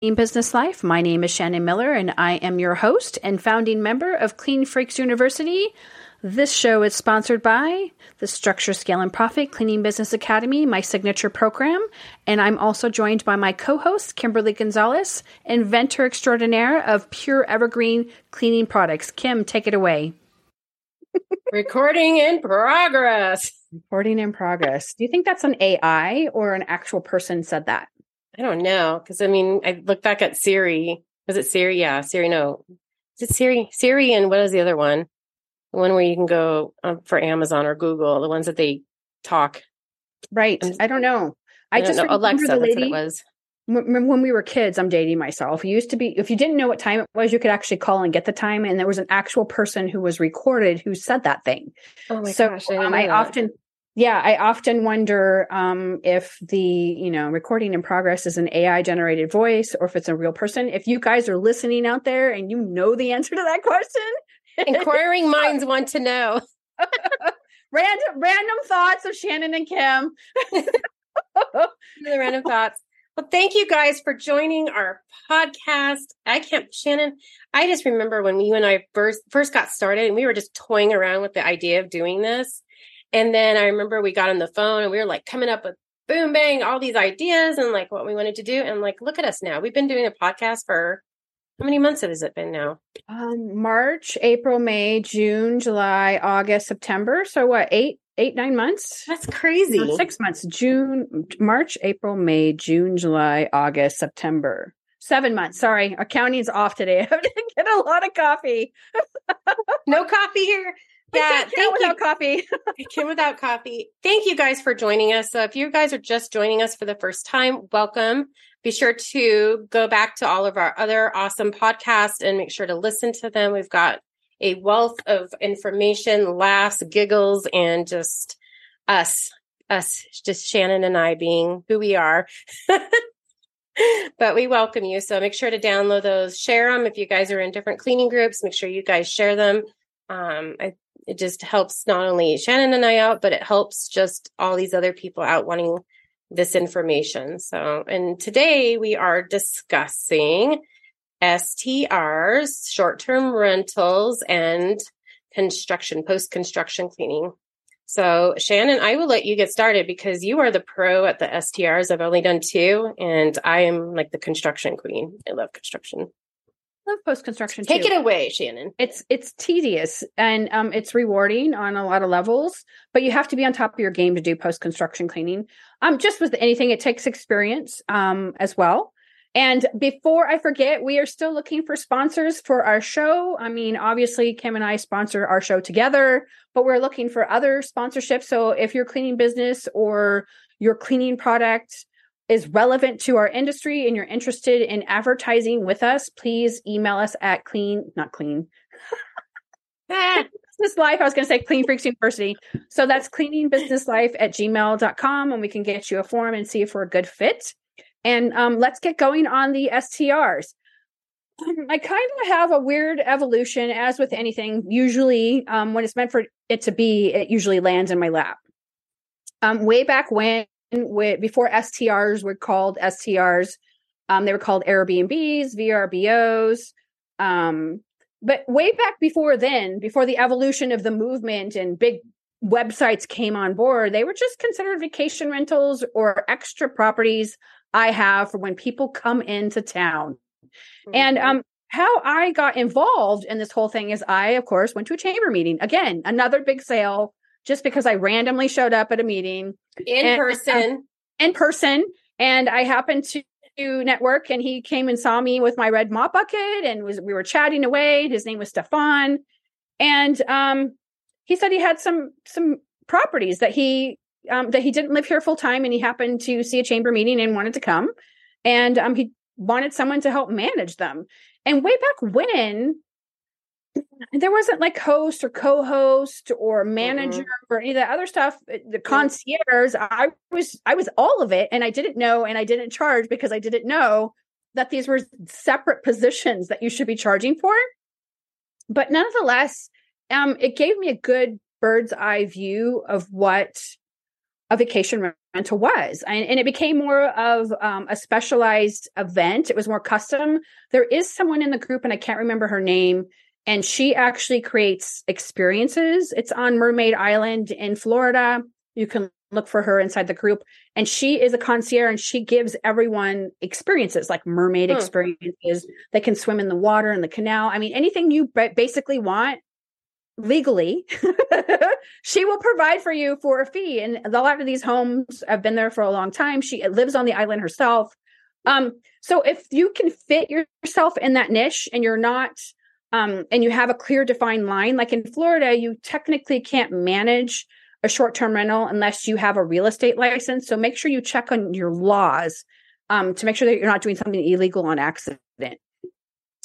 Business Life. My name is Shannon Miller, and I am your host and founding member of Clean Freaks University. This show is sponsored by the Structure, Scale, and Profit Cleaning Business Academy, my signature program. And I'm also joined by my co host, Kimberly Gonzalez, inventor extraordinaire of pure evergreen cleaning products. Kim, take it away. Recording in progress. Recording in progress. Do you think that's an AI or an actual person said that? I don't know. Because I mean, I look back at Siri. Was it Siri? Yeah, Siri. No. Is it Siri? Siri and what is the other one? The one where you can go um, for Amazon or Google, the ones that they talk. Right. I don't know. I, I just know. Alexa, the lady, that's what it was. When we were kids, I'm dating myself. It used to be, if you didn't know what time it was, you could actually call and get the time. And there was an actual person who was recorded who said that thing. Oh my so, gosh. I, um, I often, yeah, I often wonder um, if the you know recording in progress is an AI generated voice or if it's a real person. If you guys are listening out there and you know the answer to that question, Inquiring minds want to know. random random thoughts of Shannon and Kim. the random thoughts. Well, thank you guys for joining our podcast. I can't, Shannon. I just remember when you and I first first got started, and we were just toying around with the idea of doing this. And then I remember we got on the phone and we were like coming up with boom bang all these ideas and like what we wanted to do. And like, look at us now. We've been doing a podcast for how many months has it been now? Um, March, April, May, June, July, August, September. So what? Eight, eight, nine months. That's crazy. No, six months. June, March, April, May, June, July, August, September. Seven months. Sorry, accounting's off today. I have to get a lot of coffee. no coffee here. Yeah, thank without you. coffee. Kim without coffee. Thank you guys for joining us. So if you guys are just joining us for the first time, welcome. Be sure to go back to all of our other awesome podcasts and make sure to listen to them. We've got a wealth of information, laughs, giggles, and just us, us, just Shannon and I being who we are. but we welcome you. So make sure to download those, share them. If you guys are in different cleaning groups, make sure you guys share them. Um, I, it just helps not only Shannon and I out, but it helps just all these other people out wanting this information. So, and today we are discussing STRs, short term rentals, and construction, post construction cleaning. So, Shannon, I will let you get started because you are the pro at the STRs. I've only done two, and I am like the construction queen. I love construction love post construction. Take it away, Shannon. It's it's tedious and um, it's rewarding on a lot of levels, but you have to be on top of your game to do post construction cleaning. Um, just with anything, it takes experience um as well. And before I forget, we are still looking for sponsors for our show. I mean, obviously, Kim and I sponsor our show together, but we're looking for other sponsorships. So if your cleaning business or your cleaning product is relevant to our industry and you're interested in advertising with us, please email us at clean, not clean. business life. I was going to say clean freaks university. So that's cleaningbusinesslife at gmail.com and we can get you a form and see if we're a good fit. And um, let's get going on the STRs. I kind of have a weird evolution, as with anything. Usually, um, when it's meant for it to be, it usually lands in my lap. Um, way back when with, before STRs were called STRs. Um, they were called Airbnbs, VRBOs. Um, but way back before then, before the evolution of the movement and big websites came on board, they were just considered vacation rentals or extra properties I have for when people come into town. Mm-hmm. And um, how I got involved in this whole thing is I, of course, went to a chamber meeting. Again, another big sale just because I randomly showed up at a meeting in and, person. Um, in person. And I happened to network and he came and saw me with my red mop bucket and was we were chatting away. His name was Stefan. And um he said he had some some properties that he um that he didn't live here full time and he happened to see a chamber meeting and wanted to come. And um he wanted someone to help manage them. And way back when there wasn't like host or co-host or manager mm-hmm. or any of that other stuff. Uh, the concierge i was i was all of it and i didn't know and i didn't charge because i didn't know that these were separate positions that you should be charging for. But nonetheless um it gave me a good bird's eye view of what a vacation rental was. And, and it became more of um, a specialized event. It was more custom. There is someone in the group and i can't remember her name and she actually creates experiences. It's on mermaid island in florida. You can look for her inside the group. And she is a concierge and she gives everyone experiences like mermaid hmm. experiences. They can swim in the water in the canal. I mean anything you basically want legally she will provide for you for a fee. And a lot of these homes have been there for a long time. She lives on the island herself. Um so if you can fit yourself in that niche and you're not um and you have a clear defined line like in florida you technically can't manage a short-term rental unless you have a real estate license so make sure you check on your laws um to make sure that you're not doing something illegal on accident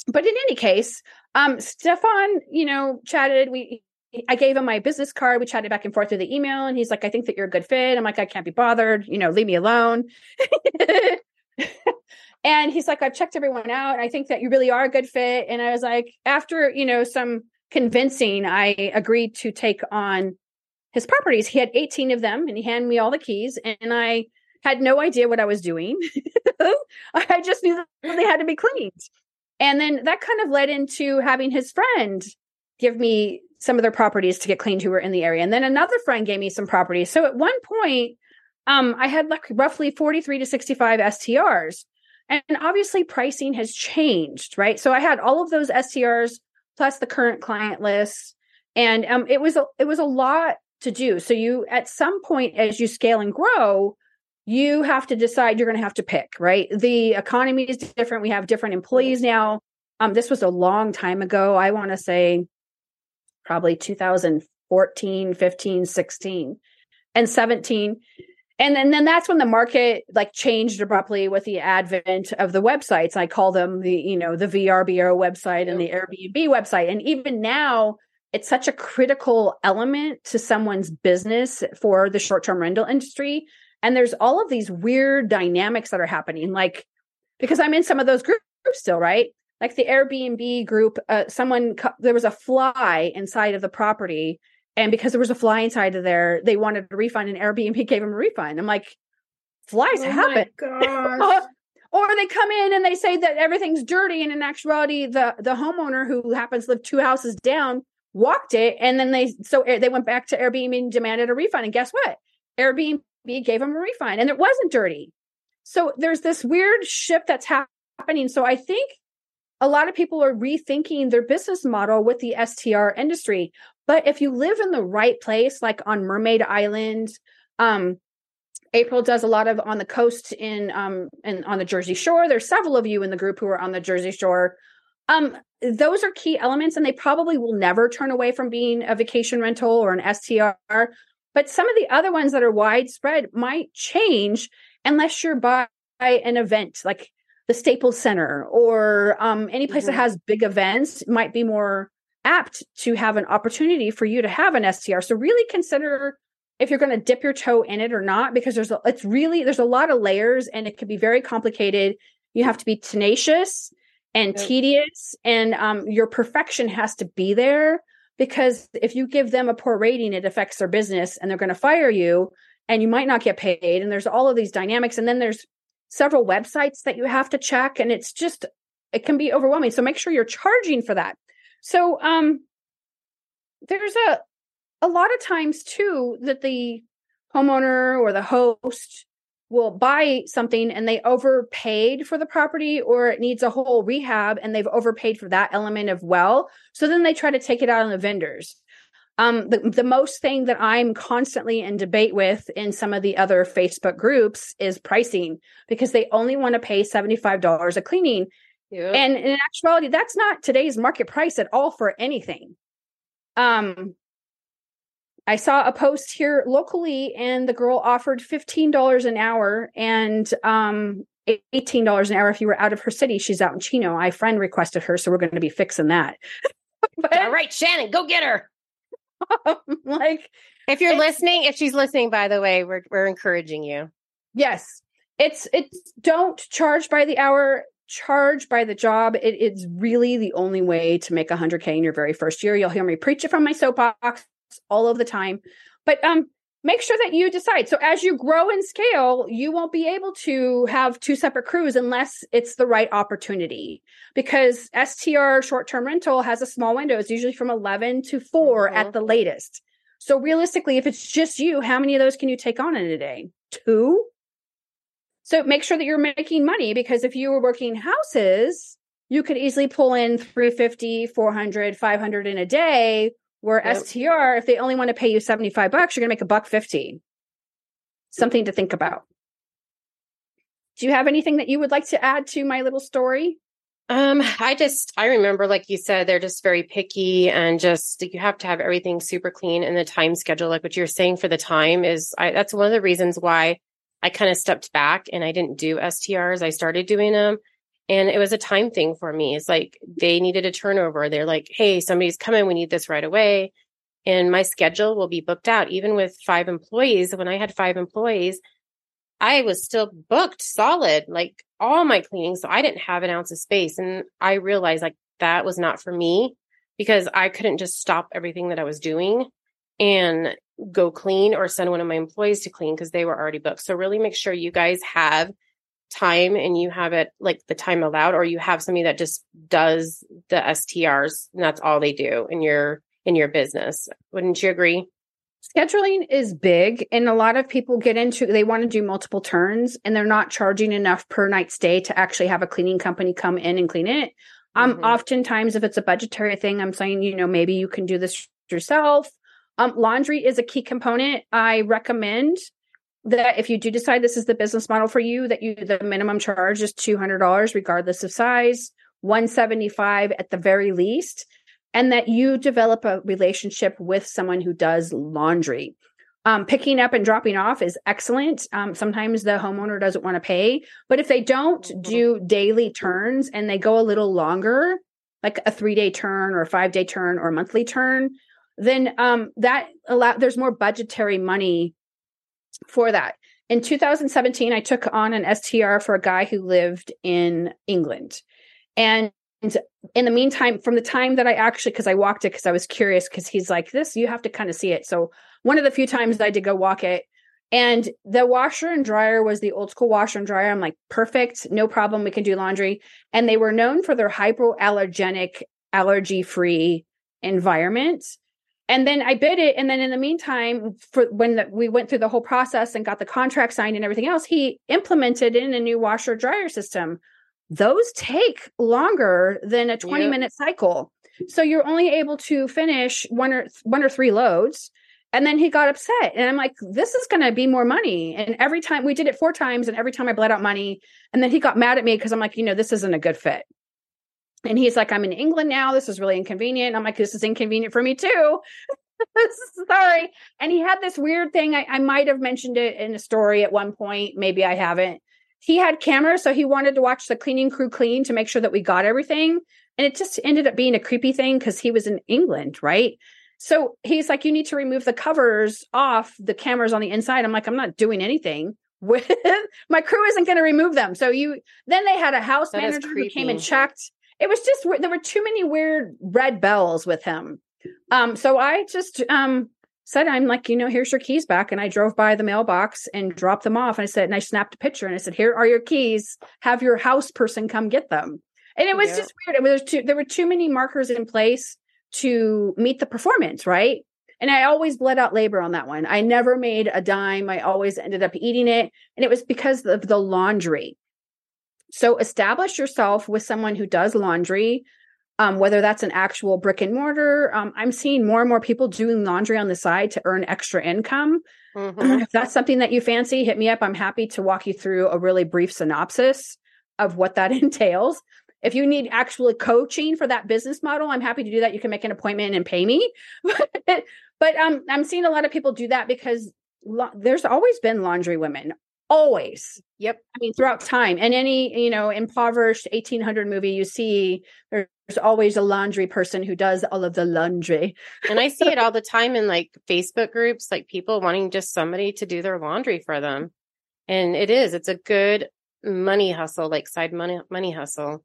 but in any case um, Stefan, you know, chatted. We I gave him my business card. We chatted back and forth through the email, and he's like, "I think that you're a good fit." I'm like, "I can't be bothered. You know, leave me alone." and he's like, "I've checked everyone out. And I think that you really are a good fit." And I was like, after you know some convincing, I agreed to take on his properties. He had 18 of them, and he handed me all the keys, and I had no idea what I was doing. I just knew that they had to be cleaned. And then that kind of led into having his friend give me some of their properties to get cleaned who were in the area. And then another friend gave me some properties. So at one point, um, I had like roughly 43 to 65 STRs. And obviously pricing has changed, right? So I had all of those STRs plus the current client list. And um, it was a, it was a lot to do. So you at some point as you scale and grow, you have to decide you're going to have to pick, right? The economy is different. We have different employees now. Um, this was a long time ago. I want to say probably 2014, 15, 16, and 17. And then, then that's when the market like changed abruptly with the advent of the websites. I call them the, you know, the VRBO website and the Airbnb website. And even now, it's such a critical element to someone's business for the short-term rental industry and there's all of these weird dynamics that are happening like because i'm in some of those groups still right like the airbnb group uh, someone there was a fly inside of the property and because there was a fly inside of there they wanted a refund and airbnb gave them a refund i'm like flies oh happen or they come in and they say that everything's dirty and in actuality the the homeowner who happens to live two houses down walked it and then they so eh, they went back to airbnb and demanded a refund and guess what airbnb gave them a refund and it wasn't dirty. So there's this weird shift that's happening. So I think a lot of people are rethinking their business model with the STR industry. But if you live in the right place, like on Mermaid Island, um, April does a lot of on the coast in um and on the Jersey Shore. There's several of you in the group who are on the Jersey Shore. Um, those are key elements, and they probably will never turn away from being a vacation rental or an STR. But some of the other ones that are widespread might change unless you're by an event like the Staples Center or um, any place mm-hmm. that has big events might be more apt to have an opportunity for you to have an STR. So really consider if you're going to dip your toe in it or not, because there's a, it's really there's a lot of layers and it can be very complicated. You have to be tenacious and yep. tedious, and um, your perfection has to be there because if you give them a poor rating it affects their business and they're going to fire you and you might not get paid and there's all of these dynamics and then there's several websites that you have to check and it's just it can be overwhelming so make sure you're charging for that so um there's a a lot of times too that the homeowner or the host will buy something and they overpaid for the property or it needs a whole rehab and they've overpaid for that element of well so then they try to take it out on the vendors. Um, the, the most thing that i'm constantly in debate with in some of the other facebook groups is pricing because they only want to pay $75 a cleaning yep. and in actuality that's not today's market price at all for anything um I saw a post here locally, and the girl offered fifteen dollars an hour and um, eighteen dollars an hour if you were out of her city. She's out in Chino. I friend requested her, so we're going to be fixing that. but, All right, Shannon, go get her. like, if you're listening, if she's listening, by the way, we're we're encouraging you. Yes, it's it's don't charge by the hour charge by the job it is really the only way to make 100k in your very first year you'll hear me preach it from my soapbox all of the time. But um, make sure that you decide. So as you grow and scale, you won't be able to have two separate crews unless it's the right opportunity. Because STR short term rental has a small window. It's usually from 11 to 4 mm-hmm. at the latest. So realistically, if it's just you, how many of those can you take on in a day? Two? So make sure that you're making money because if you were working houses, you could easily pull in 350, 400, 500 in a day where yep. STR, if they only want to pay you 75 bucks, you're going to make a buck 50. Something to think about. Do you have anything that you would like to add to my little story? Um, I just I remember, like you said, they're just very picky and just you have to have everything super clean and the time schedule, like what you're saying for the time is I that's one of the reasons why I kind of stepped back and I didn't do STRs. I started doing them and it was a time thing for me. It's like they needed a turnover. They're like, hey, somebody's coming. We need this right away. And my schedule will be booked out. Even with five employees, when I had five employees, I was still booked solid, like all my cleaning. So I didn't have an ounce of space. And I realized like that was not for me because I couldn't just stop everything that I was doing and go clean or send one of my employees to clean because they were already booked. So really make sure you guys have time and you have it like the time allowed or you have somebody that just does the STRs and that's all they do in your in your business. Wouldn't you agree? Scheduling is big and a lot of people get into they want to do multiple turns and they're not charging enough per night stay to actually have a cleaning company come in and clean it. Um mm-hmm. oftentimes if it's a budgetary thing I'm saying you know maybe you can do this yourself. Um laundry is a key component. I recommend that if you do decide this is the business model for you, that you the minimum charge is two hundred dollars regardless of size, one seventy five at the very least, and that you develop a relationship with someone who does laundry. Um, picking up and dropping off is excellent. Um, sometimes the homeowner doesn't want to pay, but if they don't mm-hmm. do daily turns and they go a little longer, like a three day turn or a five day turn or a monthly turn, then um, that allow there's more budgetary money for that. In 2017, I took on an STR for a guy who lived in England. And in the meantime, from the time that I actually, because I walked it because I was curious, because he's like, this, you have to kind of see it. So one of the few times I did go walk it, and the washer and dryer was the old school washer and dryer. I'm like, perfect, no problem. We can do laundry. And they were known for their hypoallergenic, allergy free environment and then I bid it. And then in the meantime, for when the, we went through the whole process and got the contract signed and everything else, he implemented in a new washer dryer system. Those take longer than a 20 yep. minute cycle. So you're only able to finish one or one or three loads. And then he got upset. And I'm like, this is going to be more money. And every time we did it four times, and every time I bled out money. And then he got mad at me because I'm like, you know, this isn't a good fit. And he's like, I'm in England now. This is really inconvenient. I'm like, this is inconvenient for me too. Sorry. And he had this weird thing. I, I might have mentioned it in a story at one point. Maybe I haven't. He had cameras, so he wanted to watch the cleaning crew clean to make sure that we got everything. And it just ended up being a creepy thing because he was in England, right? So he's like, you need to remove the covers off the cameras on the inside. I'm like, I'm not doing anything with my crew isn't going to remove them. So you then they had a house that manager who came and checked it was just there were too many weird red bells with him. Um, so I just um said, I'm like, you know, here's your keys back. And I drove by the mailbox and dropped them off. And I said, and I snapped a picture and I said, here are your keys. Have your house person come get them. And it was yeah. just weird. There was too, there were too many markers in place to meet the performance, right? And I always bled out labor on that one. I never made a dime. I always ended up eating it. And it was because of the laundry. So establish yourself with someone who does laundry, um, whether that's an actual brick and mortar. Um, I'm seeing more and more people doing laundry on the side to earn extra income. Mm-hmm. If that's something that you fancy, hit me up. I'm happy to walk you through a really brief synopsis of what that entails. If you need actual coaching for that business model, I'm happy to do that. You can make an appointment and pay me. but um, I'm seeing a lot of people do that because lo- there's always been laundry women always. Yep. I mean throughout time and any you know impoverished 1800 movie you see there's always a laundry person who does all of the laundry. And i see it all the time in like facebook groups like people wanting just somebody to do their laundry for them. And it is it's a good money hustle like side money money hustle.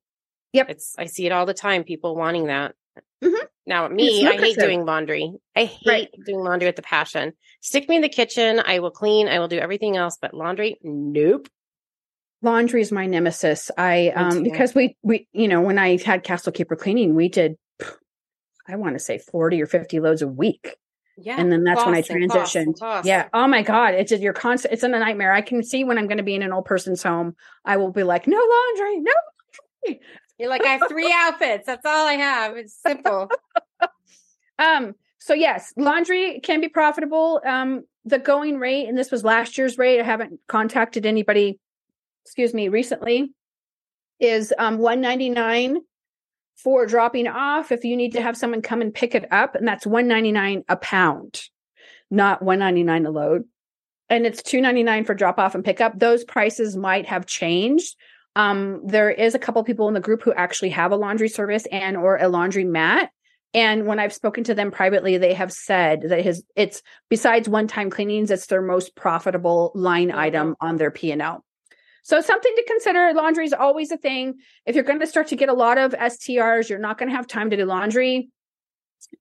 Yep. It's i see it all the time people wanting that. Mm-hmm. Now, me, I hate doing laundry. I hate Right. doing laundry with the passion. Stick me in the kitchen. I will clean. I will do everything else, but laundry, nope. laundry is my nemesis. I um because we we you know when I had Castle Keeper cleaning, we did I want to say 40 or 50 loads a week. Yeah. And then that's when I costs and costs transitioned. Yeah. Oh my God. It's you're constant it's in a nightmare. I can see when I'm going to be in an old person's home, I will be like, no laundry, no laundry. You're like, I have three outfits. That's all I have. It's simple. Um, so yes, laundry can be profitable. Um, the going rate, and this was last year's rate. I haven't contacted anybody, excuse me, recently, is um 199 for dropping off if you need to have someone come and pick it up, and that's 199 a pound, not 199 a load. And it's 299 for drop off and pick up. Those prices might have changed. Um, there is a couple people in the group who actually have a laundry service and or a laundry mat. And when I've spoken to them privately, they have said that his it's besides one-time cleanings, it's their most profitable line item on their P and L. So something to consider. Laundry is always a thing. If you're going to start to get a lot of STRs, you're not going to have time to do laundry.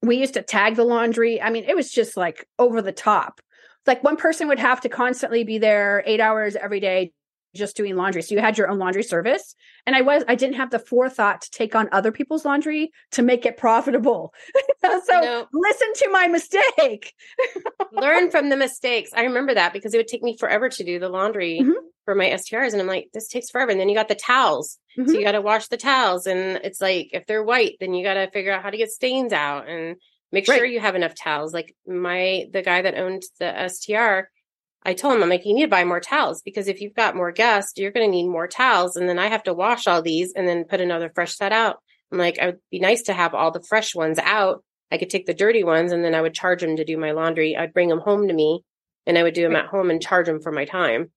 We used to tag the laundry. I mean, it was just like over the top. Like one person would have to constantly be there eight hours every day just doing laundry. So you had your own laundry service. And I was I didn't have the forethought to take on other people's laundry to make it profitable. so No. listen to my mistake. Learn from the mistakes. I remember that because it would take me forever to do the laundry Mhm. for my STRs. And I'm like, this takes forever. And then you got the towels. So Mhm. you got to wash the towels. And it's like, if they're white, then you got to figure out how to get stains out and make sure you have enough towels. Like my, the guy that owned the STR, I told him, I'm like, you need to buy more towels because if you've got more guests, you're going to need more towels. And then I have to wash all these and then put another fresh set out. I'm like, it would be nice to have all the fresh ones out. I could take the dirty ones and then I would charge them to do my laundry. I'd bring them home to me and I would do them at home and charge them for my time.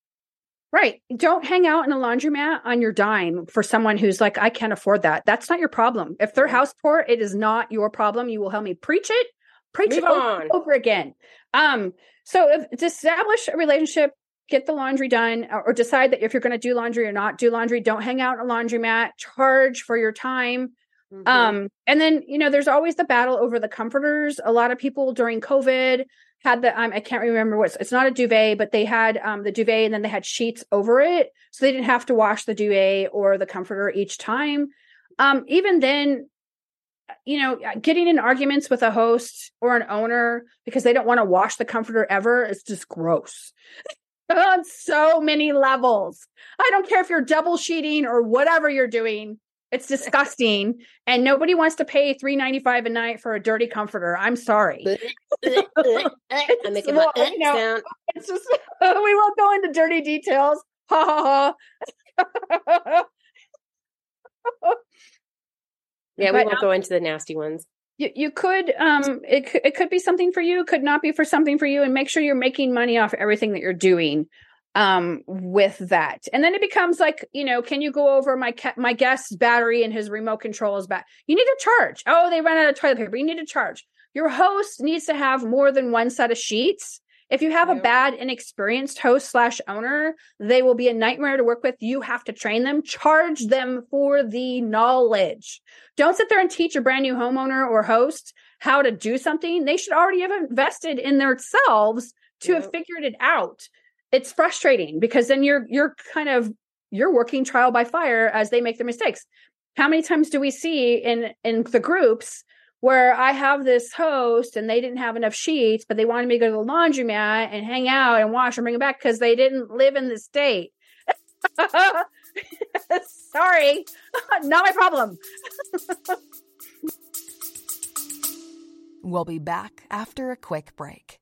Right. Don't hang out in a laundromat on your dime for someone who's like, I can't afford that. That's not your problem. If they're house poor, it is not your problem. You will help me preach it, preach Move it over, on. over again. Um, so if, to establish a relationship, get the laundry done, or, or decide that if you're going to do laundry or not do laundry, don't hang out in a laundromat. Charge for your time. Mhm. Um, and then you know, there's always the battle over the comforters. A lot of people during COVID had the um, I can't remember what's it's not a duvet, but they had um the duvet and then they had sheets over it, so they didn't have to wash the duvet or the comforter each time. Um, even then, Uh, you know, uh, getting in arguments with a host or an owner because they don't want to wash the comforter ever is just gross. On so many levels. I don't care if you're double sheeting or whatever you're doing. It's disgusting. And nobody wants to pay three ninety five a night for a dirty comforter. I'm sorry. I'm making Well, uh, you know, sound. It's just we won't go into dirty details. Ha ha ha. Yeah, we won't go into the nasty ones. you, you could um it could, it could be something for you could not be for something for you and make sure you're making money off everything that you're doing um with that. And then it becomes like you know can you go over my ca- my guest's battery and his remote control is back you need to charge. Oh they ran out of toilet paper you need to charge. Your host needs to have more than one set of sheets if you have a bad inexperienced host slash owner they will be a nightmare to work with you have to train them charge them for the knowledge don't sit there and teach a brand new homeowner or host how to do something. They should already have invested in themselves to have figured it out. It's frustrating because then you're you're kind of you're working trial by fire as they make their mistakes. How many times do we see in in the groups where I have this host and they didn't have enough sheets, but they wanted me to go to the laundromat and hang out and wash and bring it back because they didn't live in the state. Sorry, not my problem. We'll be back after a quick break.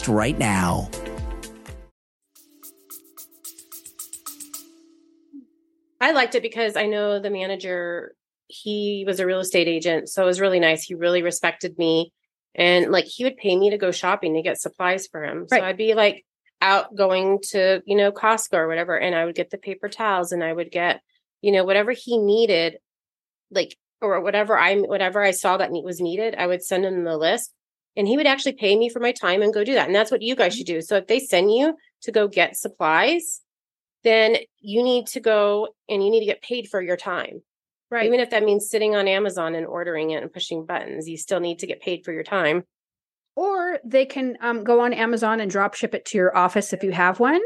right now. I liked it because I know the manager, he was a real estate agent, so it was really nice. He really respected me, and like he would pay me to go shopping to get supplies for him. Right. So I'd be like out going to you know Costco or whatever, and I would get the paper towels, and I would get you know whatever he needed, like or whatever I whatever I saw that was needed, I would send him the list, and he would actually pay me for my time and go do that. And that's what you guys should do. So if they send you to go get supplies, then you need to go and you need to get paid for your time. Right. Even if that means sitting on Amazon and ordering it and pushing buttons, you still need to get paid for your time. or they can um, go on Amazon and drop ship it to your office if you have one.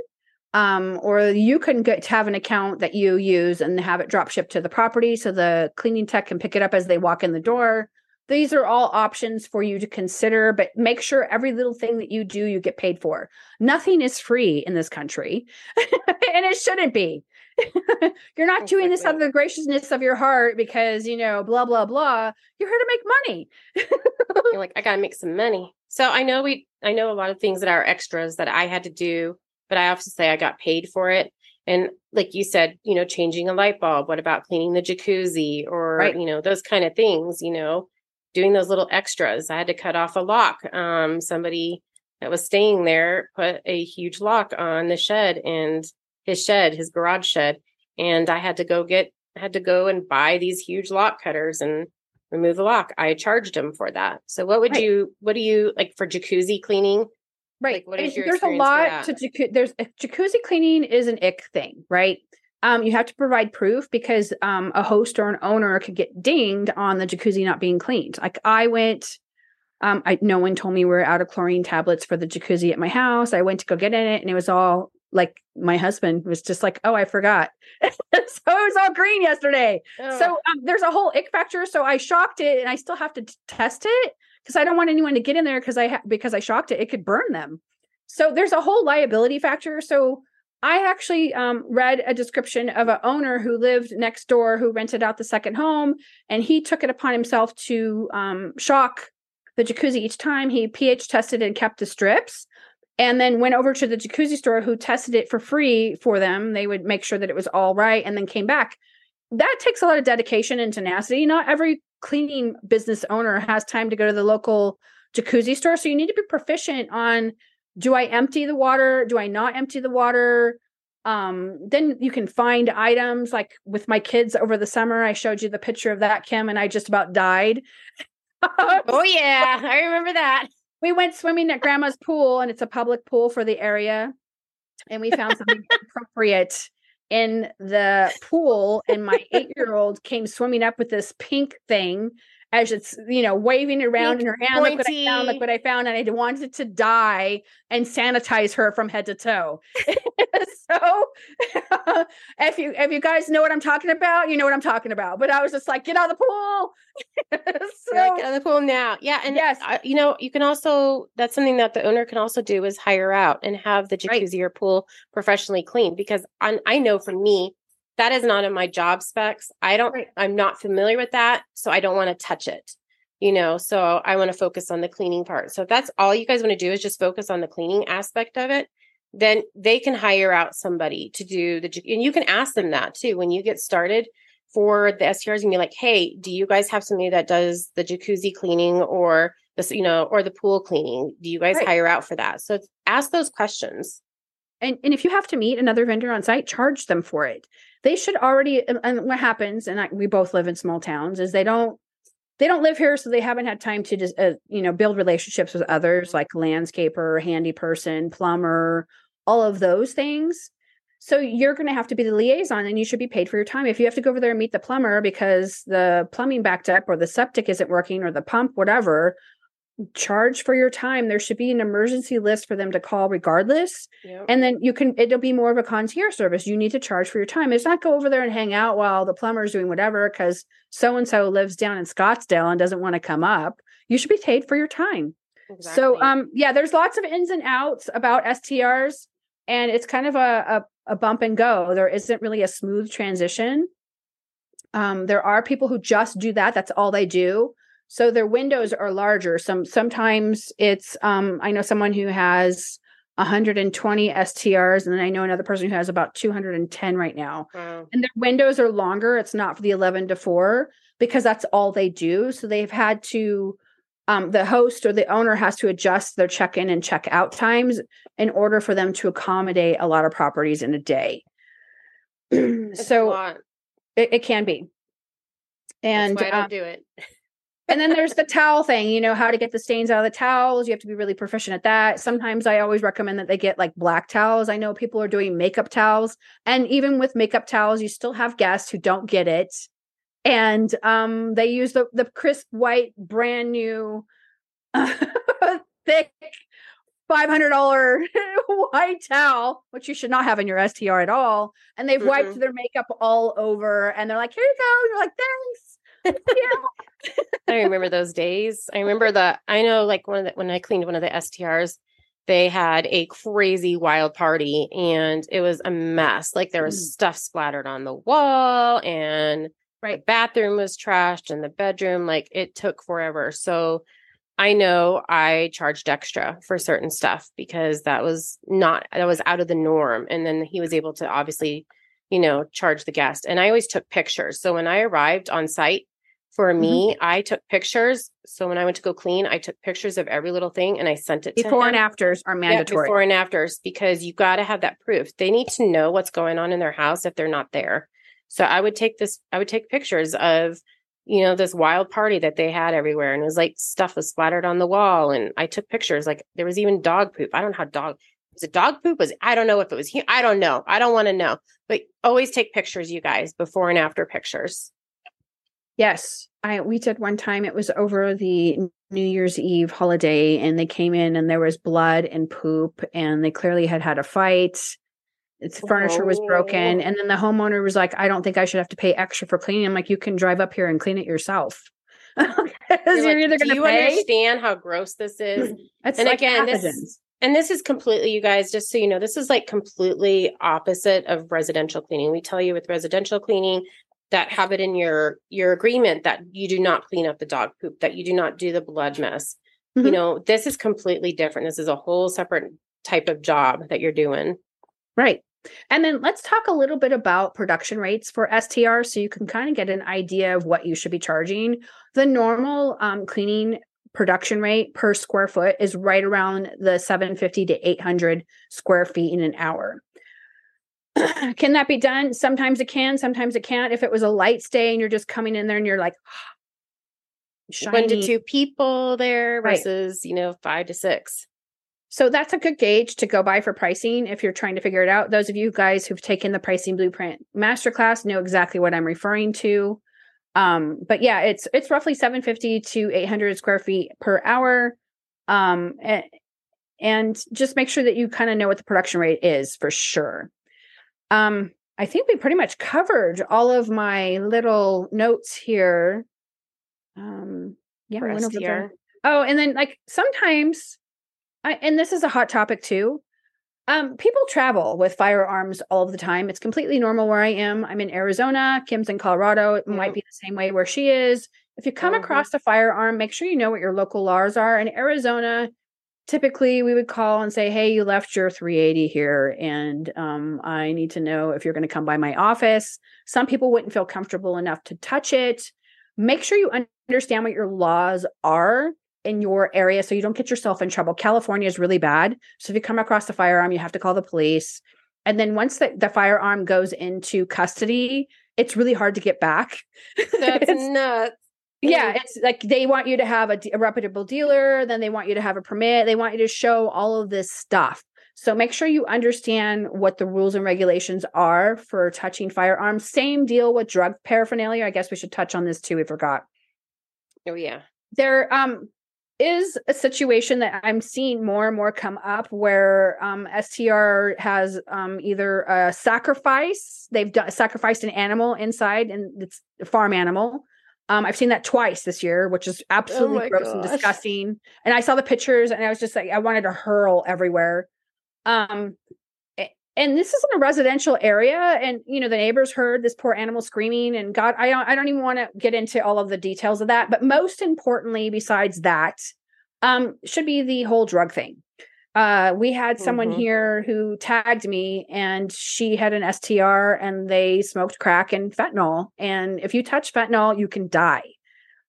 Um, or you can get to have an account that you use and have it drop shipped to the property so the cleaning tech can pick it up as they walk in the door. These are all options for you to consider, but make sure every little thing that you do, you get paid for. Nothing is free in this country, and it shouldn't be. You're not doing this out of the graciousness of your heart because, you know, blah, blah, blah. You're here to make money. You're like, I gotta make some money. So I know we I know a lot of things that are extras that I had to do, but I have to say I got paid for it. And like you said, you know, changing a light bulb. What about cleaning the jacuzzi or Right. you know, those kind of things, you know, doing those little extras. I had to cut off a lock. Um, somebody that was staying there put a huge lock on the shed and his shed, his garage shed. And I had to go get had to go and buy these huge lock cutters and remove the lock. I charged him for that. So what would Right. you what do you like for jacuzzi cleaning? Right. Like, what is your there's a lot to that? jacu- there's a jacuzzi cleaning is an ick thing, right? Um, you have to provide proof because um, a host or an owner could get dinged on the jacuzzi not being cleaned. Like I went, um, I no one told me we were out of chlorine tablets for the jacuzzi at my house. I went to go get in it, and it was all like my husband was just like, "Oh, I forgot." so it was all green yesterday. Oh, So um, there's a whole ick factor. So I shocked it, and I still have to t- test it because I don't want anyone to get in there because I ha- because I shocked it, it could burn them. So there's a whole liability factor. So I actually um, read a description of an owner who lived next door who rented out the second home, and he took it upon himself to um, shock the jacuzzi each time. He pH tested and kept the strips. And then went over to the jacuzzi store who tested it for free for them. They would make sure that it was all right and then came back that takes a lot of dedication and tenacity. Not every cleaning business owner has time to go to the local jacuzzi store. So you need to be proficient on do I empty the water? Do I not empty the water? Um, then you can find items like with my kids over the summer. I showed you the picture of that, Kim, and I just about died. oh yeah, I remember that. we went swimming at grandma's pool and it's a public pool for the area and we found something appropriate in the pool and my eight-year-old came swimming up with this pink thing as it's you know waving around in her hand look what i found look what i found and i wanted to die and sanitize her from head to toe so if you if you guys know what i'm talking about you know what i'm talking about but i was just like get out of the pool You're like, get out of the pool now. Yeah, and Yes. I, you know, you can also that's something that the owner can also do is hire out and have the Right. jacuzzi or pool professionally cleaned because I, I know for me that is not in my job specs. I don't. Right. I'm not familiar with that, so I don't want to touch it. You know, so I want to focus on the cleaning part. So if that's all you guys want to do is just focus on the cleaning aspect of it, then they can hire out somebody to do the and you can ask them that too when you get started for the STRs and be like, hey, do you guys have somebody that does the jacuzzi cleaning or this, you know, or the pool cleaning? Do you guys Right. hire out for that? So ask those questions. and and if you have to meet another vendor on site charge them for it they should already and- what happens and I, we both live in small towns is they don't they don't live here so they haven't had time to just uh, you know build relationships with others like landscaper handy person plumber all of those things. So you're going to have to be the liaison and you should be paid for your time. If you have to go over there and meet the plumber because the plumbing backed up or the septic isn't working or the pump whatever charge for your time there should be an emergency list for them to call regardless. And then you can it'll be more of a concierge service. You need to charge for your time. It's not go over there and hang out while the plumber's doing whatever because so and so lives down in scottsdale and doesn't want to come up. You should be paid for your time. So um yeah there's lots of ins and outs about strs and it's kind of a, a, a bump and go. There isn't really a smooth transition. Um there are people who just do that. That's all they do so their windows are larger some sometimes it's um i know someone who has 120 strs and then i know another person who has about 210 right now Wow. and their windows are longer it's not for the 11 to 4 because that's all they do. So they've had to um, the host or the owner has to adjust their check-in and check-out times in order for them to accommodate a lot of properties in a day. It's a so it, it can be. And I don't um, do it. and then there's the towel thing, you know, how to get the stains out of the towels. You have to be really proficient at that. Sometimes I always recommend that they get like black towels. I know people are doing makeup towels. And even with makeup towels, you still have guests who don't get it. And um, they use the, the crisp white, brand new, thick, $500 white towel, which you should not have in your STR at all. And they've wiped Mm-mm. their makeup all over and they're like, here you go. And you're like, thanks. Yeah. I remember those days. I remember the I know like one of the when I cleaned one of the STRs, they had a crazy wild party and it was a mess. Like there was Mm. stuff splattered on the wall and the Right. bathroom was trashed and the bedroom like it took forever. So I know I charged extra for certain stuff because that was not that was out of the norm and then he was able to obviously you know charge the guest and I always took pictures. So when I arrived on site for Mm-hmm. me, I took pictures. So when I went to go clean, I took pictures of every little thing and I sent it to Before and afters are Yeah, mandatory. before and afters, because you got to have that proof. They need to know what's going on in their house if they're not there. So I would take this, I would take pictures of, you know, this wild party that they had everywhere. And it was like stuff was splattered on the wall. And I took pictures. Like there was even dog poop. I don't know how dog was it dog poop? Was I don't know if it was here. I don't know. I don't want to know. But always take pictures, you guys, before and after pictures. Yes, I we did one time. It was over the New Year's Eve holiday, and they came in and there was blood and poop, and they clearly had had a fight. Its furniture was oh. broken, Oh. and then the homeowner was like, "I don't think I should have to pay extra for cleaning." I'm like, "You can drive up here and clean it yourself." You're you're, like, either Do you pay. understand how gross this is? It's and like again, this- And this is completely, you guys, just so you know, this is like completely opposite of residential cleaning. We tell you with residential cleaning that have it in your your agreement that you do not clean up the dog poop, that you do not do the blood mess. You Mhm. know, this is completely different. This is a whole separate type of job that you're doing. Right. And then let's talk a little bit about production rates for STR so you can kind of get an idea of what you should be charging. The normal um, cleaning production rate per square foot is right around the 750 to 800 square feet in an hour. can that be done? Sometimes it can, sometimes it can't. If it was a light stay and you're just coming in there and you're like, One to two people there Right. versus, you know, five to six. So that's a good gauge to go by for pricing if you're trying to figure it out. Those of you guys who've taken the pricing blueprint masterclass know exactly what I'm referring to. Um, but yeah, it's it's roughly 750 to 800 square feet per hour. Um, and, and just make sure that you kind of know what the production rate is for sure. Um, I think we pretty much covered all of my little notes here. Um, yeah, we went over the- STR. Oh, and then like sometimes I and this is a hot topic too. Um, people travel with firearms all of the time. It's completely normal where I am. I'm in Arizona, Kim's in Colorado. It might Mhm. be the same way where she is. If you come Mhm. across a firearm, make sure you know what your local laws are. In Arizona, typically we would call and say, Hey, you left your 380 here, and um, I need to know if you're going to come by my office. Some people wouldn't feel comfortable enough to touch it. Make sure you understand what your laws are in your area so you don't get yourself in trouble. California is really bad. So if you come across a firearm, you have to call the police. And then once the, the firearm goes into custody, it's really hard to get back. That's nuts. Yeah, it's like they want you to have a reputable dealer, then they want you to have a permit, they want you to show all of this stuff. So make sure you understand what the rules and regulations are for touching firearms. Same deal with drug paraphernalia. I guess we should touch on this too. We forgot Oh yeah. there um is a situation that I'm seeing more and more come up where um, STR has um, either a sacrifice, they've done, sacrificed an animal inside, and it's a farm animal. Um, I've seen that twice this year, which is absolutely my gross and disgusting. And I saw the pictures, and I was just like, I wanted to hurl everywhere. Um, and this is in a residential area, and you know the neighbors heard this poor animal screaming. And God, I don't, I don't even want to get into all of the details of that. But most importantly, besides that, um, should be the whole drug thing. Uh, we had someone Mhm. here who tagged me and she had an STR and they smoked crack and fentanyl. And if you touch fentanyl, you can die.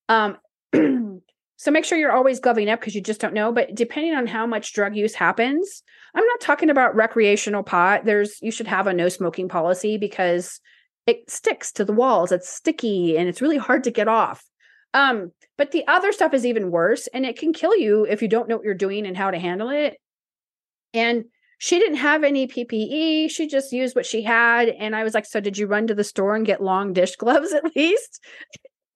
Um, so make sure you're always gloving up because you just don't know. But depending on how much drug use happens, I'm not talking about recreational pot. There's you should have a no smoking policy because it sticks to the walls. It's sticky and it's really hard to get off. Um, but the other stuff is even worse and it can kill you if you don't know what you're doing and how to handle it. And she didn't have any PPE. She just used what she had. And I was like, So did you run to the store and get long dish gloves at least?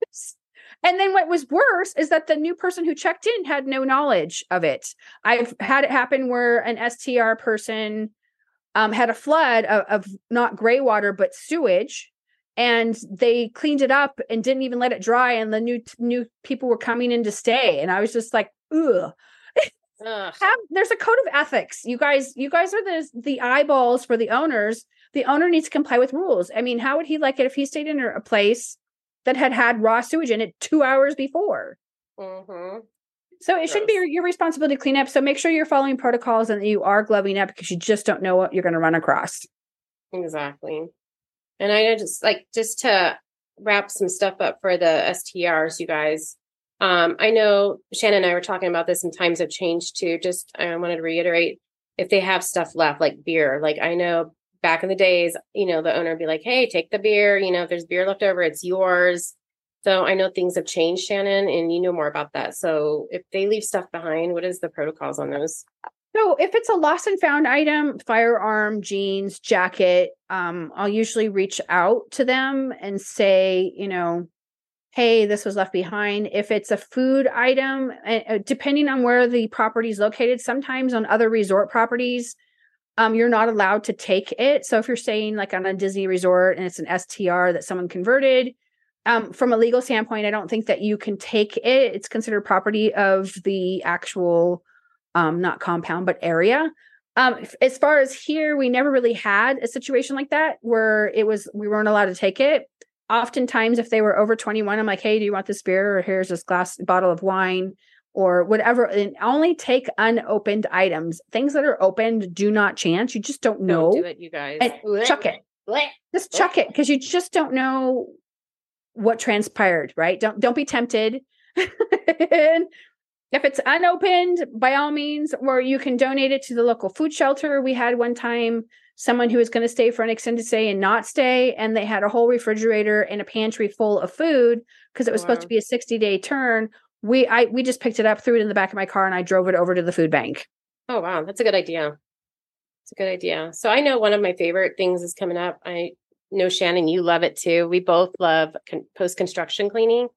and then what was worse is that the new person who checked in had no knowledge of it. I've had it happen where an STR person um, had a flood of, of not gray water, but sewage. And they cleaned it up and didn't even let it dry. And the new new people were coming in to stay. And I was just like, ugh Ugh. have there's a code of ethics you guys you guys are the the eyeballs for the owners the owner needs to comply with rules i mean how would he like it if he stayed in a place that had had raw sewage in it two hours before Mhm. so it shouldn't be your, your responsibility to clean up so make sure you're following protocols and that you are gloving up because you just don't know what you're going to run across Exactly. And I just like just to wrap some stuff up for the STRs, you guys. Um, I know Shannon and I were talking about this and times have changed too. Just I wanted to reiterate if they have stuff left, like beer. Like I know back in the days, you know, the owner would be like, Hey, take the beer, you know, if there's beer left over, it's yours. So I know things have changed, Shannon, and you know more about that. So if they leave stuff behind, what is the protocols on those? So if it's a lost and found item, firearm, jeans, jacket, um, I'll usually reach out to them and say, you know, hey, this was left behind. If it's a food item, uh, depending on where the property is located, sometimes on other resort properties, um, you're not allowed to take it. So if you're staying like on a Disney resort and it's an STR that someone converted, um, from a legal standpoint, I don't think that you can take it. It's considered property of the actual um not compound but area um as far as here we never really had a situation like that where it was we weren't allowed to take it oftentimes if they were over 21 i'm like hey do you want this beer? Or here's this glass bottle of wine or whatever and only take unopened items. Things that are opened do not chance. You just don't know. Don't do it, you guys. and chuck it. Just chuck it because you just don't know what transpired right? Don't don't be tempted. If it's unopened by all means or you can donate it to the local food shelter. We had one time someone who was going to stay for an extended stay and not stay and they had a whole refrigerator and a pantry full of food because it was supposed to be a 60 day turn we i we just picked it up threw it in the back of my car and i drove it over to the food bank Oh wow, that's a good idea. It's a good idea. So I know one of my favorite things is coming up. I know Shannon, you love it too. We both love con- post construction cleaning.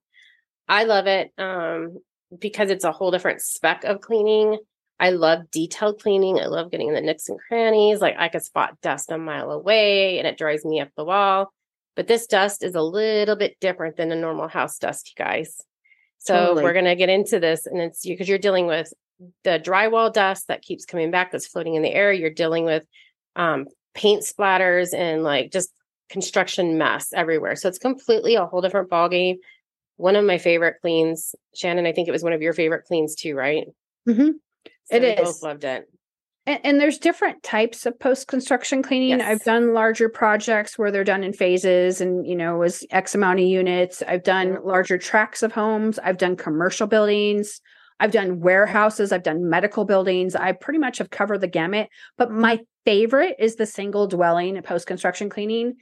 I love it um, because it's a whole different spec of cleaning. I love detailed cleaning. I love getting in the nooks and crannies. Like I could spot dust a mile away, and it drives me up the wall. But this dust is a little bit different than a normal house dust, you guys. So Totally. we're gonna get into this, and it's because you're dealing with the drywall dust that keeps coming back that's floating in the air. You're dealing with um, paint splatters and like just construction mess everywhere. So it's completely a whole different ballgame. One of my favorite cleans, Shannon. I think it was one of your favorite cleans too, right? Mhm. So It we is. Both loved it. And, and there's different types of post construction cleaning. Yes. I've done larger projects where they're done in phases and, you know, was X amount of units. I've done larger tracts of homes. I've done commercial buildings. I've done warehouses. I've done medical buildings. I pretty much have covered the gamut. But mm-hmm. my favorite is the single dwelling post construction cleaning.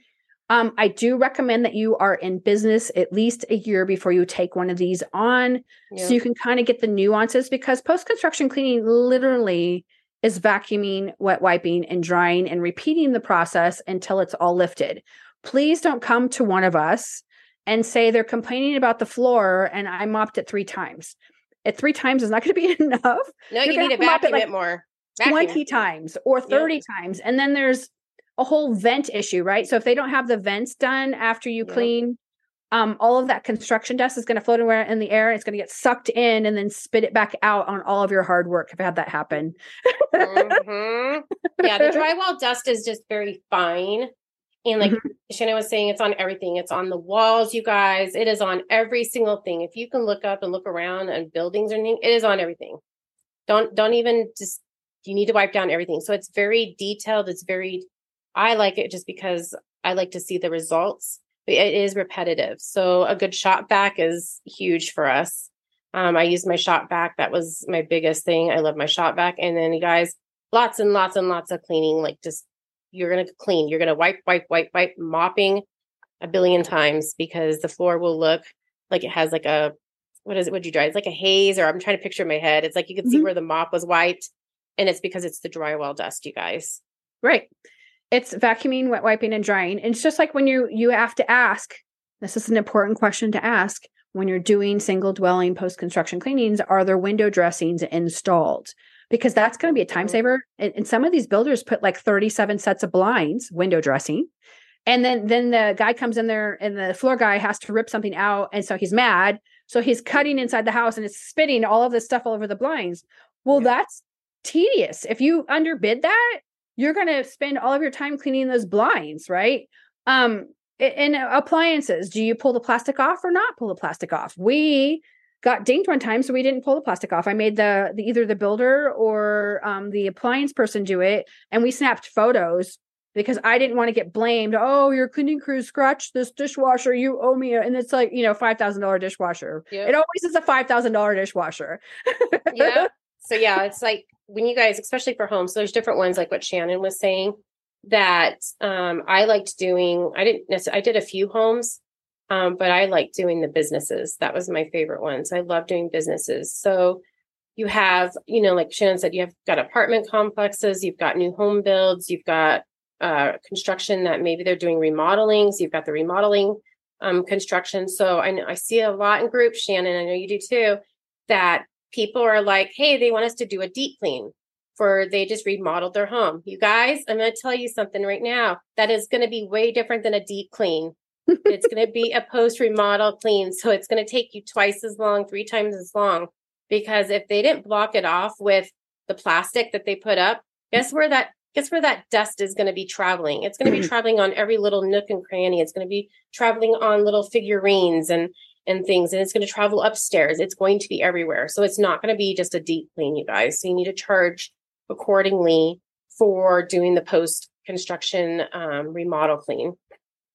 Um, I do recommend that you are in business at least a year before you take one of these on Yeah. so you can kind of get the nuances because post construction cleaning literally is vacuuming, wet wiping, and drying and repeating the process until it's all lifted. Please don't come to one of us and say they're complaining about the floor and I mopped it three times. At three times is not going to be enough. no, you're you need to have mop it, vacuum it, like, more. Vacuum 20 it. times or 30 times. And then there's a whole vent issue, right? So if they don't have the vents done after you Yep. clean, um, all of that construction dust is going to float in the air. It's going to get sucked in and then spit it back out on all of your hard work. I've had that happen. Mhm. Yeah, the drywall dust is just very fine. And like Mm-hmm. Shannon was saying, it's on everything. It's on the walls, you guys. It is on every single thing. If you can look up and look around and buildings or anything, it is on everything. Don't don't even just you need to wipe down everything. So it's very detailed. It's very, I like it just because I like to see the results. But it is repetitive. So a good shop vac is huge for us. Um, I use my shop vac. That was my biggest thing. I love my shop vac. And then you guys, lots and lots and lots of cleaning. Like just you're gonna clean. You're gonna wipe, wipe, wipe, wipe, mopping a billion times because the floor will look like it has like a what is it? Would you dry? It's like a haze, or I'm trying to picture in my head. It's like you can see Mhm. where the mop was wiped, and it's because it's the drywall dust, you guys. Right. It's vacuuming, wet wiping, and drying. And it's just like when you you have to ask. This is an important question to ask when you're doing single dwelling post construction cleanings. Are there window dressings installed? Because that's going to be a time Mhm. saver. And, and some of these builders put like 37 sets of blinds, window dressing. And then then the guy comes in there and the floor guy has to rip something out. And so he's mad. So he's cutting inside the house and it's spitting all of this stuff all over the blinds. Well, Yeah. that's tedious. If you underbid that, you're going to spend all of your time cleaning those blinds, right? Um, a- and appliances, do you pull the plastic off or not pull the plastic off? We got dinged one time, so we didn't pull the plastic off. I made the, the either the builder or um, the appliance person do it, and we snapped photos because I didn't want to get blamed. Oh, your cleaning crew scratched this dishwasher. You owe me, a, and it's like you know five thousand dollar dishwasher. Yep. It always is a five thousand dollar dishwasher. yeah. So yeah, it's like when you guys, especially for homes, there's different ones like what Shannon was saying that um I liked doing. I didn't necessarily I did a few homes, um, but I liked doing the businesses. That was my favorite ones. I love doing businesses. So you have, you know, like Shannon said, you have got apartment complexes, you've got new home builds, you've got uh construction that maybe they're doing remodelings, you've got the remodeling um construction. So I know I see a lot in groups, Shannon, I know you do too, that people are like, hey, they want us to do a deep clean for they just remodeled their home. You guys, I'm going to tell you something right now that is going to be way different than a deep clean. it's going to be a post remodel clean. So it's going to take you twice as long, three times as long. Because if they didn't block it off with the plastic that they put up, guess where that guess where that dust is going to be traveling? It's going to be mm-hmm. traveling on every little nook and cranny. It's going to be traveling on little figurines and and things and it's going to travel upstairs. It's going to be everywhere. So it's not going to be just a deep clean you guys. So you need to charge accordingly for doing the post construction um, remodel clean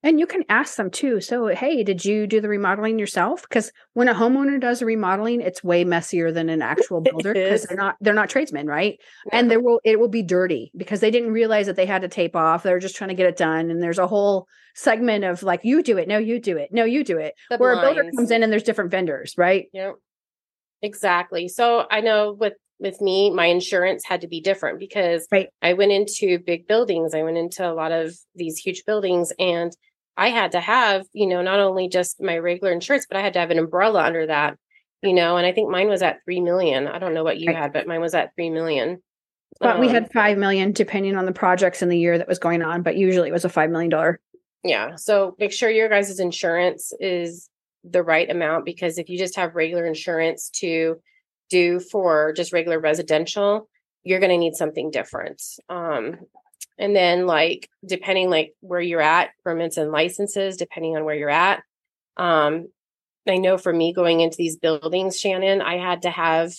And you can ask them too. So, hey, did you do the remodeling yourself? Because when a homeowner does a remodeling, it's way messier than an actual builder because they're not they're not tradesmen, right? And there will it will be dirty because they didn't realize that they had to tape off. They're just trying to get it done. And there's a whole segment of like, you do it, no, you do it, no, you do it. The Where a builder comes in and there's different vendors, right? Yep. Exactly. So I know with with me, my insurance had to be different because Right. I went into big buildings. I went into a lot of these huge buildings and I had to have, you know, not only just my regular insurance, but I had to have an umbrella under that, you know, and I think mine was at three million. I don't know what you Right. had, but mine was at three million. But we Um, had five million depending on the projects in the year that was going on, but usually it was a five million dollar. Yeah. So make sure your guys' insurance is the right amount because if you just have regular insurance to do for just regular residential, you're going to need something different. Um, and then like depending like where you're at, permits and licenses, depending on where you're at. Um, I know for me going into these buildings, Shannon, I had to have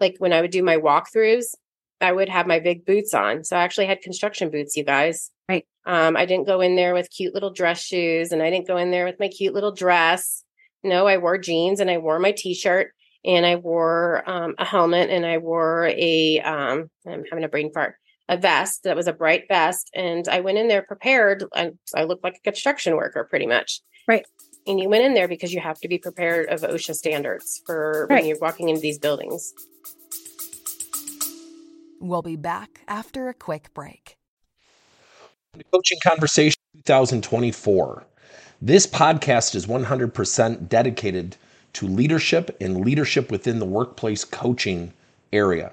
like when I would do my walkthroughs, I would have my big boots on. So I actually had construction boots, you guys. Right. Um, I didn't go in there with cute little dress shoes and I didn't go in there with my cute little dress. No, I wore jeans and I wore my t-shirt and I wore um, a helmet and I wore a um, I'm having a brain fart, a vest that was a bright vest. And I went in there prepared. And I looked like a construction worker pretty much. Right. And you went in there because you have to be prepared of OSHA standards for Right. when you're walking into these buildings. We'll be back after a quick break. Coaching Conversation 2024. This podcast is 100% dedicated to leadership and leadership within the workplace coaching area.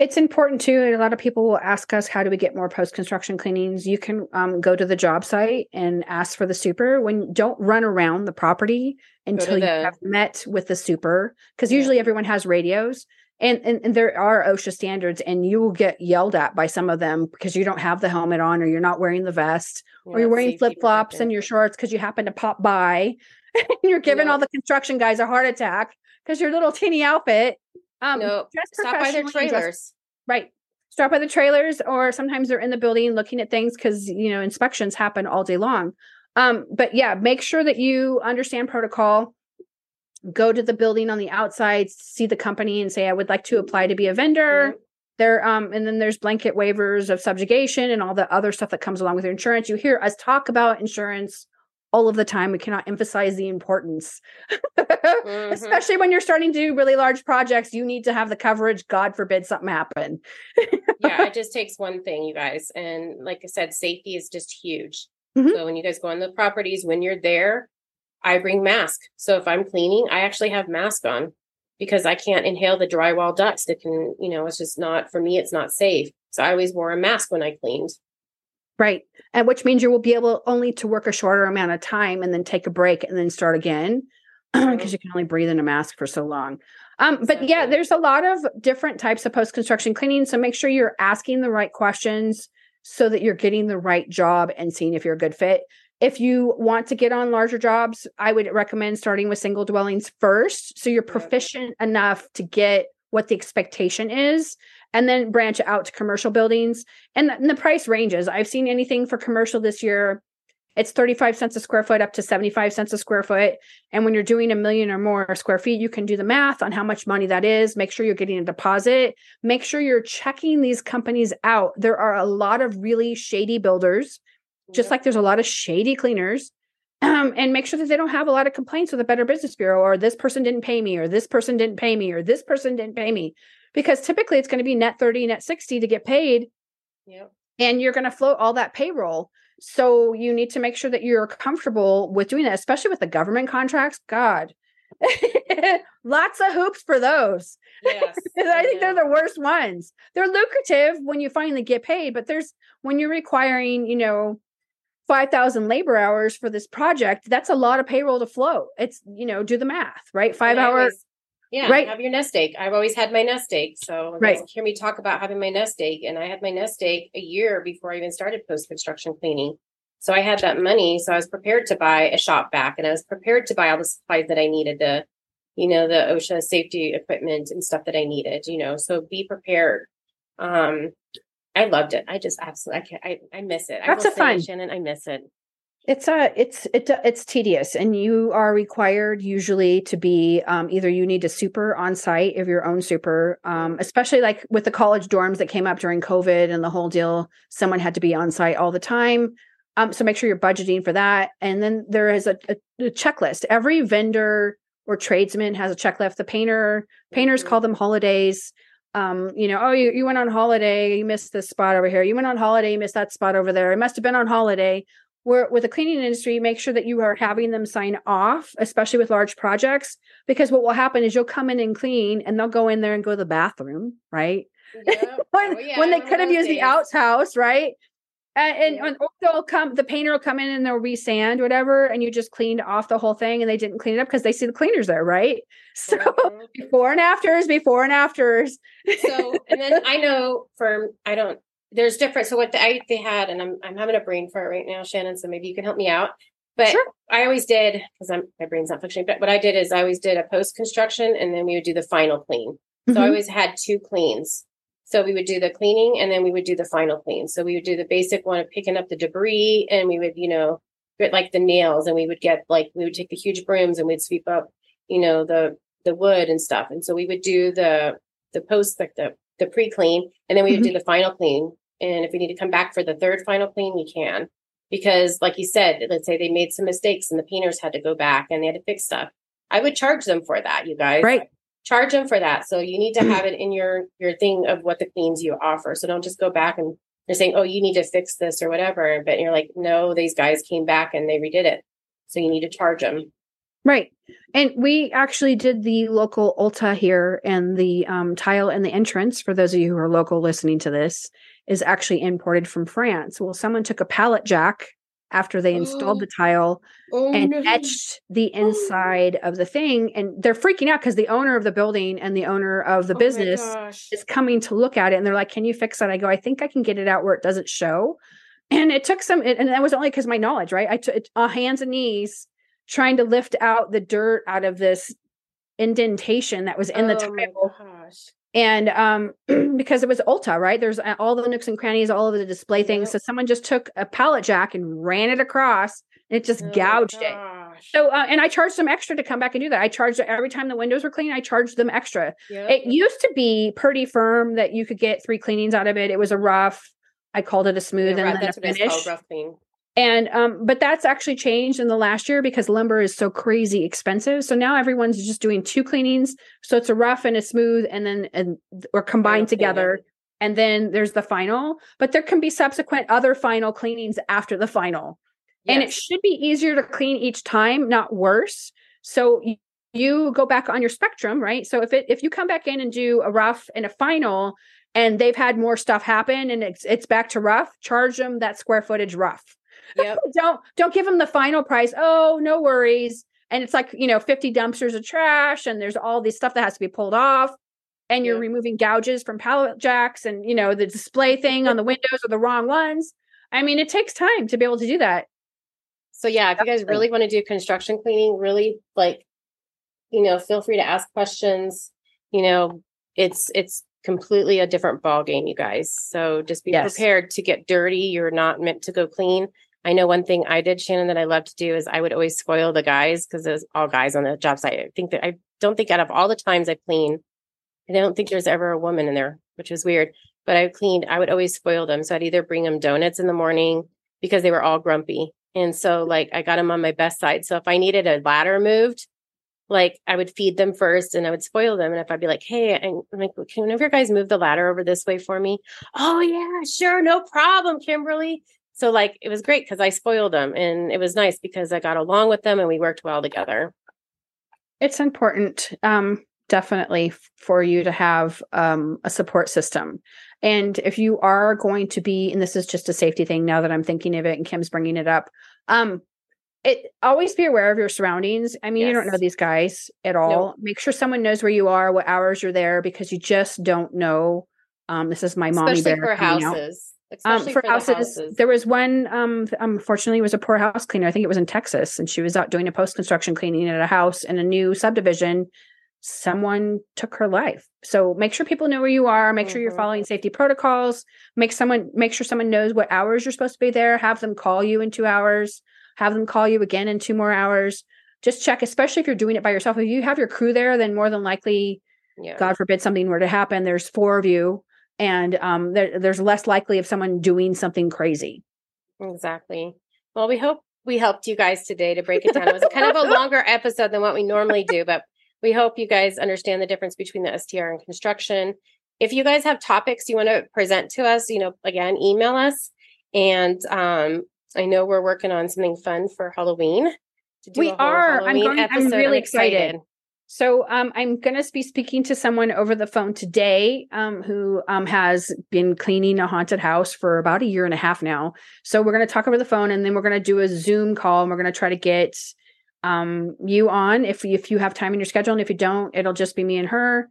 It's important too. A lot of people will ask us, how do we get more post construction cleanings? You can um, go to the job site and ask for the super. When don't run around the property until you have met with the super, because Yeah. usually everyone has radios. And, and and there are OSHA standards, and you will get yelled at by some of them because you don't have the helmet on, or you're not wearing the vest, or you're wearing flip flops and your shorts because you happen to pop by, and you're giving all the construction guys a heart attack because your little teeny outfit. Um, no, stop by their and dress trailers. Right. Stop by the trailers, or sometimes they're in the building looking at things because you know inspections happen all day long. Um, but yeah, make sure that you understand protocol. Go to the building on the outside, see the company, and say, "I would like to apply to be a vendor." Yep. There, um, and then there's blanket waivers of subjugation and all the other stuff that comes along with your insurance. You hear us talk about insurance all of the time. We cannot emphasize the importance, Mhm. especially when you're starting to do really large projects. You need to have the coverage. God forbid something happen. yeah, it just takes one thing, you guys. And like I said, safety is just huge. Mhm. So when you guys go on the properties, when you're there, I bring mask. So if I'm cleaning, I actually have mask on because I can't inhale the drywall dust. It can, you know, it's just not for me, it's not safe. So I always wore a mask when I cleaned. Right. And which means you will be able only to work a shorter amount of time and then take a break and then start again because you can only breathe in a mask for so long. Um, but yeah, there's a lot of different types of post construction cleaning. So make sure you're asking the right questions so that you're getting the right job and seeing if you're a good fit. If you want to get on larger jobs, I would recommend starting with single dwellings first. So you're proficient enough to get what the expectation is and then branch out to commercial buildings. And the, and the price ranges. I've seen anything for commercial this year. It's 35 cents a square foot up to 75 cents a square foot. And when you're doing a million or more square feet, you can do the math on how much money that is. Make sure you're getting a deposit. Make sure you're checking these companies out. There are a lot of really shady builders, just like there's a lot of shady cleaners. Um, and make sure that they don't have a lot of complaints with the Better Business Bureau, or this person didn't pay me, or this person didn't pay me, or this person didn't pay me. Because typically it's going to be net 30, net 60 to get paid Yep. and you're going to float all that payroll. So you need to make sure that you're comfortable with doing that, especially with the government contracts. God, lots of hoops for those. Yes. I think they're the worst ones. They're lucrative when you finally get paid, but there's when you're requiring, you know, 5,000 labor hours for this project, that's a lot of payroll to float. It's, you know, do the math, right? Five hours. always- Yeah, Right. Have your nest egg. I've always had my nest egg. So Right. hear me talk about having my nest egg, and I had my nest egg a year before I even started post construction cleaning. So I had that money, so I was prepared to buy a shop vac, and I was prepared to buy all the supplies that I needed to, you know, the OSHA safety equipment and stuff that I needed. You know, so be prepared. Um, I loved it. I just absolutely, I can't, I, I miss it. I will of fun. Shannon. I miss it. It's uh it's it, it's tedious, and you are required usually to be um, either you need a super on site of your own super, um, especially like with the college dorms that came up during COVID and the whole deal. Someone had to be on site all the time, um, so make sure you're budgeting for that. And then there is a, a, a checklist. Every vendor or tradesman has a checklist. The painter painters Mhm. call them holidays. Um, you know, oh, you, you went on holiday, you missed this spot over here. You went on holiday, you missed that spot over there. It must have been on holiday where with the cleaning industry, make sure that you are having them sign off, especially with large projects, because what will happen is you'll come in and clean and they'll go in there and go to the bathroom, right? Yep. when, Oh, yeah, when they could have used the days. outhouse, right? And, and, Yeah. and or they'll come, the painter will come in and they'll resand whatever, and you just cleaned off the whole thing and they didn't clean it up because they see the cleaners there, right? So before and afters, before and afters. so and then I know for I don't there's different so what the, I they had and I'm I'm having a brain fart right now Shannon so maybe you can help me out but Sure. I always did because I'm my brain's not functioning but what I did is I always did a post construction and then we would do the final clean so I Mhm. always had two cleans so we would do the cleaning and then we would do the final clean. So we would do the basic one of picking up the debris and we would you know get like the nails and we would get like we would take the huge brooms and we'd sweep up you know the the wood and stuff. And so we would do the the post like the the pre-clean and then we would mm-hmm. do the final clean. And if we need to come back for the third final clean we can. Because like you said let's say they made some mistakes and the painters had to go back and they had to fix stuff. I would charge them for that you guys. Right. Charge them for that. So you need to have it in your your thing of what the cleans you offer. So don't just go back and they're saying oh you need to fix this or whatever but you're like no these guys came back and they redid it. So you need to charge them. Right. And we actually did the local Ulta here, and the um, tile and the entrance, for those of you who are local listening to this, is actually imported from France. Well, someone took a pallet jack after they installed the tile Oh, and no. etched the inside of the thing. And they're freaking out because the owner of the building and the owner of the Oh business is coming to look at it. And they're like, Can you fix that? I go, I think I can get it out where it doesn't show. And it took some, and that was only because my knowledge, right? I took uh, hands and knees trying to lift out the dirt out of this indentation that was in the Oh my tile gosh. And um because it was ulta right? There's uh, all the nooks and crannies all of the display things. Yep. so someone just took a pallet jack and ran it across and it just Oh gouged it. so uh, and i charged them extra to come back and do that. I charged every time the windows were clean i charged them extra. Yep. it used to be pretty firm that you could get three cleanings out of it. It was a rough i called it a smooth Yeah, and right, then that's a what it's finish. called, rough clean. And um but that's actually changed in the last year because lumber is so crazy expensive. So now everyone's just doing two cleanings. So it's a rough and a smooth and then and or combined together. And then there's the final but there can be subsequent other final cleanings after the final. And it should be easier to clean each time not worse. So you, you go back on your spectrum right? So if it if you come back in and do a rough and a final and they've had more stuff happen and it's it's back to rough charge them that square footage rough Yep. don't don't give them the final price oh no worries and it's like you know 50 dumpsters of trash and there's all this stuff that has to be pulled off and you're Yeah. removing gouges from pallet jacks and you know the display thing on the windows are the wrong ones i mean it takes time to be able to do that So yeah, if you guys really want to do construction cleaning, really like, you know, feel free to ask questions. You know, it's it's completely a different ball game, you guys. So just be Yes. prepared to get dirty. You're not meant to go clean. I know one thing I did, Shannon, that I love to do is I would always spoil the guys because there's all guys on the job site. I think that I don't think out of all the times I clean, I don't think there's ever a woman in there, which is weird. But I cleaned, I would always spoil them. So I'd either bring them donuts in the morning because they were all grumpy. And so like I got them on my best side. So if I needed a ladder moved, like I would feed them first and I would spoil them. And if I'd be like, hey, I'm like, can one of your guys move the ladder over this way for me? Oh yeah, sure, no problem, Kimberly. So like it was great because I spoiled them and it was nice because I got along with them and we worked well together. it's important um definitely for you to have um a support system. And if you are going to be and this is just a safety thing now that i'm thinking of it and kim's bringing it up um it always be aware of your surroundings. I mean you don't know these guys at all. Make sure someone knows where you are what hours you're there because you just don't know. Um this is my mommy Especially bear for coming out. houses. Um, Especially for, the houses, there was one. Um, unfortunately, it was a poor house cleaner. I think it was in Texas, and she was out doing a post construction cleaning at a house in a new subdivision. Someone took her life. So make sure people know where you are. Make sure you're Mhm. following safety protocols. Make someone make sure someone knows what hours you're supposed to be there. Have them call you in two hours. Have them call you again in two more hours. Just check, especially if you're doing it by yourself. If you have your crew there, then more than likely yeah. God forbid something were to happen, there's four of you, and um, there, there's less likely of someone doing something crazy. Exactly. Well, we hope we helped you guys today to break it down. It was kind of a longer episode than what we normally do, but we hope you guys understand the difference between the STR and construction. If you guys have topics you want to present to us, you know, again, email us. And um, I know we're working on something fun for Halloween. To do We are. I'm Halloween going- I'm really excited. So um, I'm going to be speaking to someone over the phone today um, who um, has been cleaning a haunted house for about a year and a half now. So we're going to talk over the phone, and then we're going to do a Zoom call, and we're going to try to get um, you on if if you have time in your schedule, and if you don't, it'll just be me and her.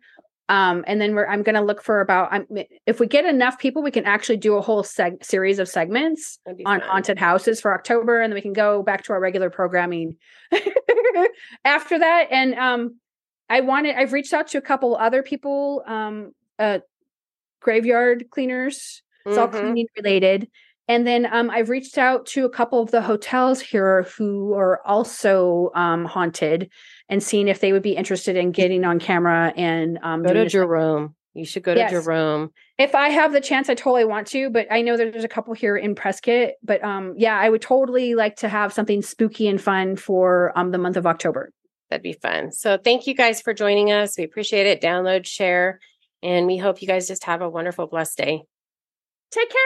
Um, and then we're I'm going to look for about I'm, if we get enough people, we can actually do a whole seg- series of segments on fun. haunted houses for October, and then we can go back to our regular programming after that. And um, I wanted I've reached out to a couple other people, um, uh, graveyard cleaners. It's all Mhm. cleaning related. And then um, I've reached out to a couple of the hotels here who are also um, haunted and seeing if they would be interested in getting on camera and um, Go to Jerome. You should go to Yes. Jerome. if I have the chance, I totally want to, but I know there's a couple here in Prescott. But um, yeah, I would totally like to have something spooky and fun for um the month of October. That'd be fun. So thank you guys for joining us. We appreciate it. Download, share, and we hope you guys just have a wonderful, blessed day. Take care.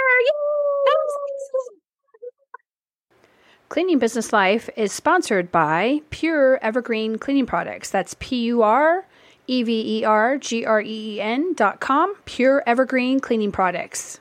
Cleaning Business Life is sponsored by Pure Evergreen Cleaning Products. That's P U R E V E R G R E E N dot com. Pure Evergreen Cleaning Products.